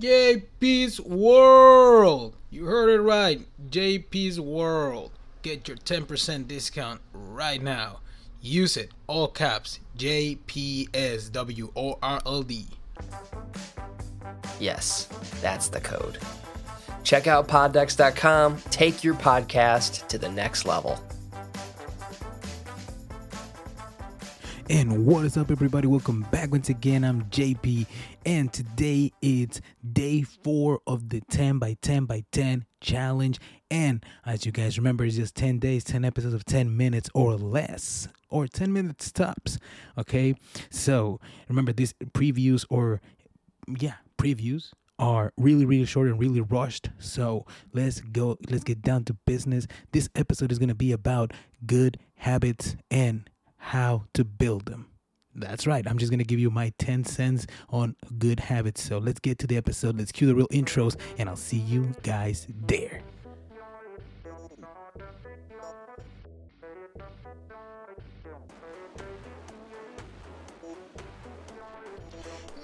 JP's World. You heard it right. JP's World. Get your 10% discount right now. Use it. All caps. JPSWORLD. Yes, that's the code. Check out poddex.com. Take your podcast to the next level. And what is up, everybody? Welcome back once again. I'm JP, and today it's day four of the 10 by 10 by 10 challenge. And as you guys remember, it's just 10 days, 10 episodes of 10 minutes or less, or 10 minutes tops. Okay, so remember these previews, or yeah, previews are really really short and really rushed so let's go let's get down to business this episode is going to be about good habits and how to build them. That's right. I'm just going to give you my 10 cents on good habits. So let's get to the episode. Let's cue the real intros, and I'll see you guys there.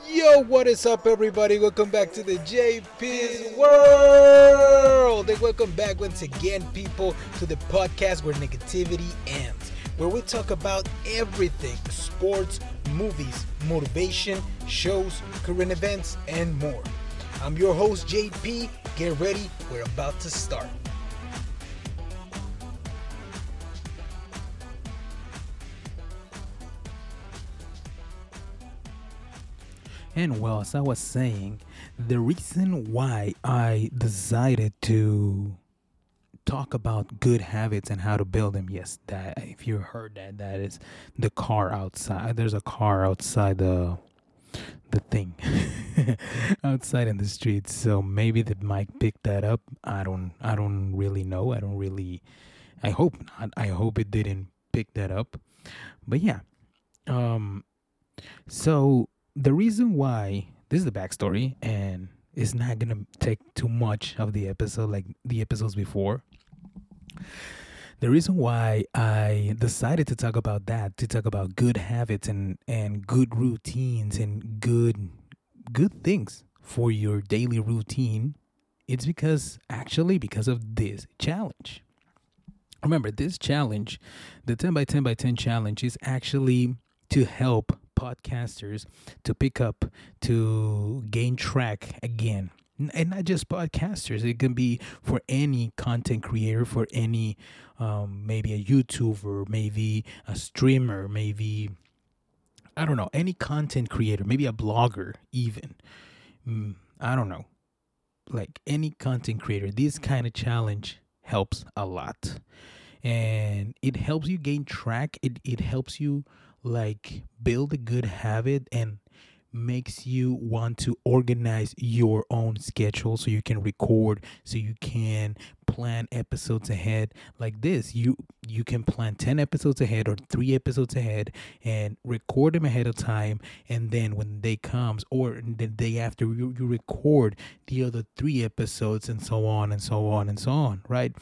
Yo, what is up, everybody? Welcome back to the JP's World. And welcome back once again, people, to the podcast where negativity ends where we talk about everything sports, movies, motivation, shows, current events, and more. I'm your host, JP. Get ready, we're about to start. And well, as I was saying, the reason why I decided to talk about good habits and how to build them. Yes, that if you heard that, that is the car outside. There's a car outside the the thing outside in the street. So maybe the mic picked that up. I don't I don't really know. I don't really I hope not. I hope it didn't pick that up. But yeah. Um so the reason why this is the backstory and it's not gonna take too much of the episode like the episodes before the reason why I decided to talk about that, to talk about good habits and, and good routines and good good things for your daily routine, it's because actually because of this challenge. Remember, this challenge, the 10 by 10 by 10 challenge, is actually to help podcasters to pick up, to gain track again and not just podcasters. It can be for any content creator for any um, maybe a youtuber maybe a streamer maybe i don't know any content creator maybe a blogger even. Mm, i don't know. Like any content creator this kind of challenge helps a lot. And it helps you gain track. It, it helps you like build a good habit and makes you want to organize your own schedule so you can record so you can plan episodes ahead like this. You you can plan 10 episodes ahead or 3 episodes ahead and record them ahead of time and then when the day comes or the day after you, you record the other 3 episodes and so on and so on and so on right?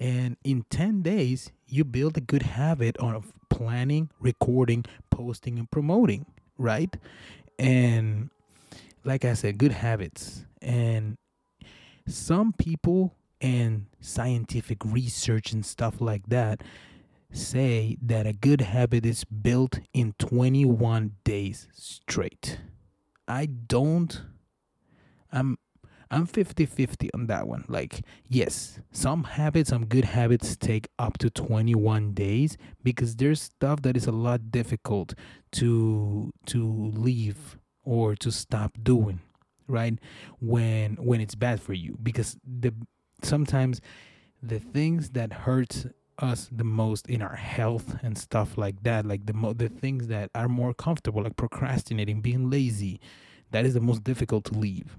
And in 10 days you build a good habit of planning recording posting and promoting right and like I said, good habits. And some people and scientific research and stuff like that say that a good habit is built in 21 days straight. I don't I'm I'm 50-50 on that one. Like, yes, some habits, some good habits take up to 21 days because there's stuff that is a lot difficult to to leave or to stop doing, right? When when it's bad for you because the sometimes the things that hurt us the most in our health and stuff like that like the mo- the things that are more comfortable like procrastinating being lazy that is the most difficult to leave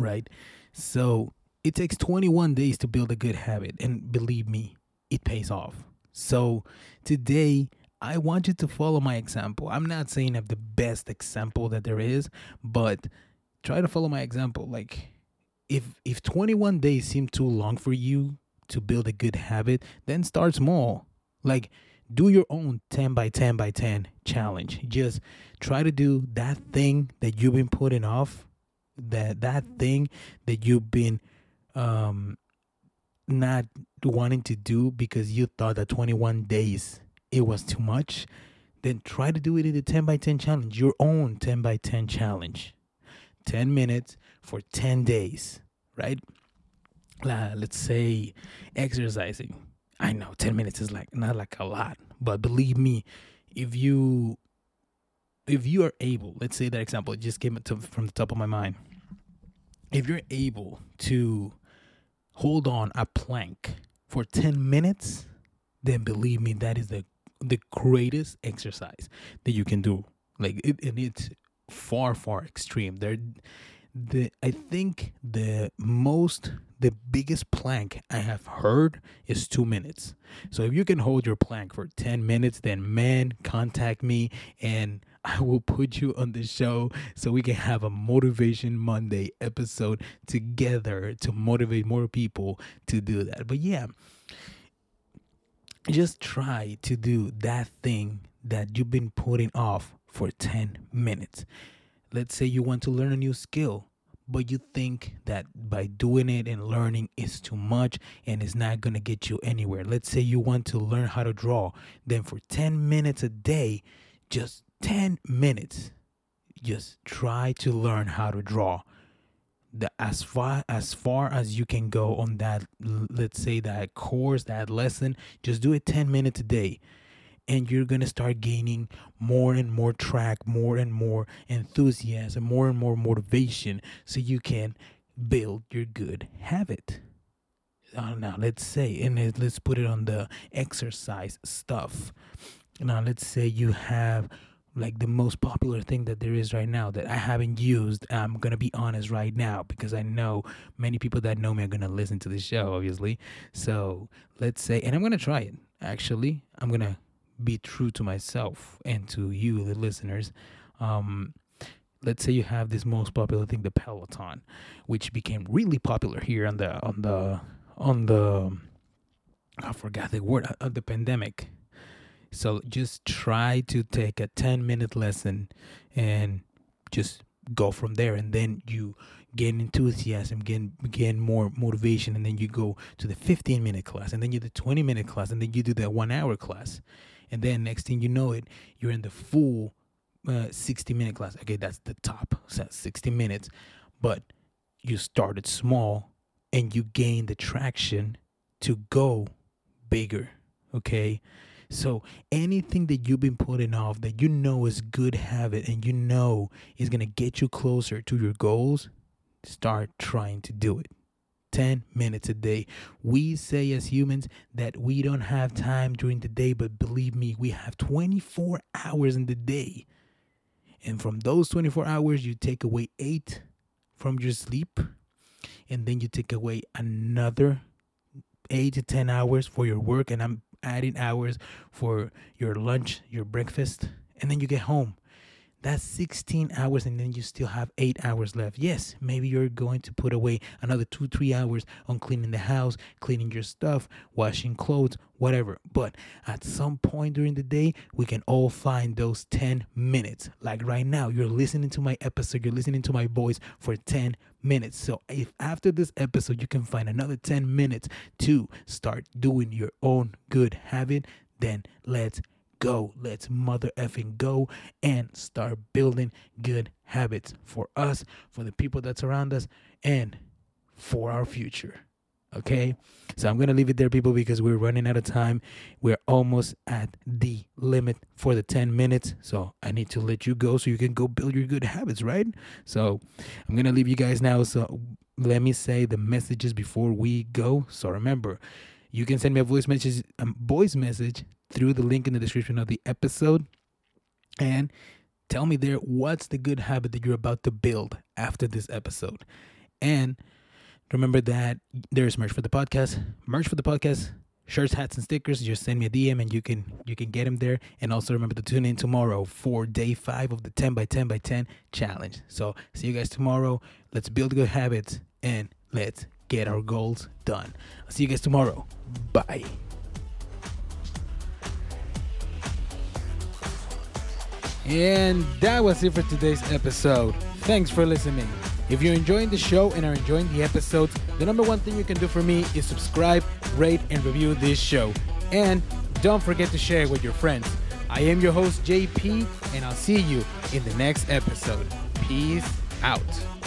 right? So it takes 21 days to build a good habit. And believe me, it pays off. So today, I want you to follow my example. I'm not saying I'm the best example that there is, but try to follow my example. Like if if 21 days seem too long for you to build a good habit, then start small. Like do your own 10 by 10 by 10 challenge. Just try to do that thing that you've been putting off, that that thing that you've been um not wanting to do because you thought that 21 days it was too much, then try to do it in the 10 by 10 challenge, your own 10 by 10 challenge. 10 minutes for 10 days, right? Uh, let's say exercising. I know 10 minutes is like not like a lot, but believe me, if you if you are able, let's say that example, it just came to, from the top of my mind. If you're able to hold on a plank for 10 minutes, then believe me, that is the the greatest exercise that you can do. Like it, and it's far far extreme. There, the I think the most the biggest plank I have heard is two minutes. So if you can hold your plank for ten minutes, then man, contact me and I will put you on the show so we can have a motivation Monday episode together to motivate more people to do that. But yeah just try to do that thing that you've been putting off for 10 minutes. Let's say you want to learn a new skill, but you think that by doing it and learning is too much and it's not going to get you anywhere. Let's say you want to learn how to draw, then for 10 minutes a day, just 10 minutes, just try to learn how to draw. The as far as far as you can go on that let's say that course that lesson just do it 10 minutes a day. And you're going to start gaining more and more track more and more enthusiasm more and more motivation so you can build your good habit. Uh, now let's say and let's put it on the exercise stuff now let's say you have like the most popular thing that there is right now that I haven't used. I'm gonna be honest right now because I know many people that know me are gonna listen to this show, obviously. So let's say, and I'm gonna try it. Actually, I'm gonna be true to myself and to you, the listeners. Um, let's say you have this most popular thing, the Peloton, which became really popular here on the on the on the I forgot the word of the pandemic so just try to take a 10 minute lesson and just go from there. And then you gain enthusiasm, gain, gain more motivation. And then you go to the 15 minute class, and then you do the 20 minute class, and then you do the one hour class. And then next thing you know it, you're in the full uh, 60 minute class. Okay, that's the top, so 60 minutes. But you started small and you gain the traction to go bigger. Okay. So anything that you've been putting off that you know is good habit and you know is going to get you closer to your goals, start trying to do it. 10 minutes a day. We say as humans that we don't have time during the day, but believe me, we have 24 hours in the day. And from those 24 hours, you take away 8 from your sleep, and then you take away another 8 to 10 hours for your work and I'm adding hours for your lunch, your breakfast, and then you get home. That's 16 hours, and then you still have eight hours left. Yes, maybe you're going to put away another two, three hours on cleaning the house, cleaning your stuff, washing clothes, whatever. But at some point during the day, we can all find those 10 minutes. Like right now, you're listening to my episode, you're listening to my voice for 10 minutes. So if after this episode, you can find another 10 minutes to start doing your own good habit, then let's go. Let's mother effing go and start building good habits for us, for the people that surround us, and for our future. Okay, so I'm gonna leave it there, people, because we're running out of time. We're almost at the limit for the 10 minutes, so I need to let you go so you can go build your good habits, right? So I'm gonna leave you guys now. So let me say the messages before we go. So remember, you can send me a voice message, a voice message through the link in the description of the episode, and tell me there what's the good habit that you're about to build after this episode. And remember that there's merch for the podcast. Merch for the podcast shirts, hats, and stickers. Just send me a DM and you can you can get them there. And also remember to tune in tomorrow for day five of the 10 by 10 by 10 challenge. So see you guys tomorrow. Let's build good habits and let's get our goals done. I'll see you guys tomorrow. Bye. And that was it for today's episode. Thanks for listening. If you're enjoying the show and are enjoying the episodes, the number one thing you can do for me is subscribe, rate, and review this show. And don't forget to share it with your friends. I am your host, JP, and I'll see you in the next episode. Peace out.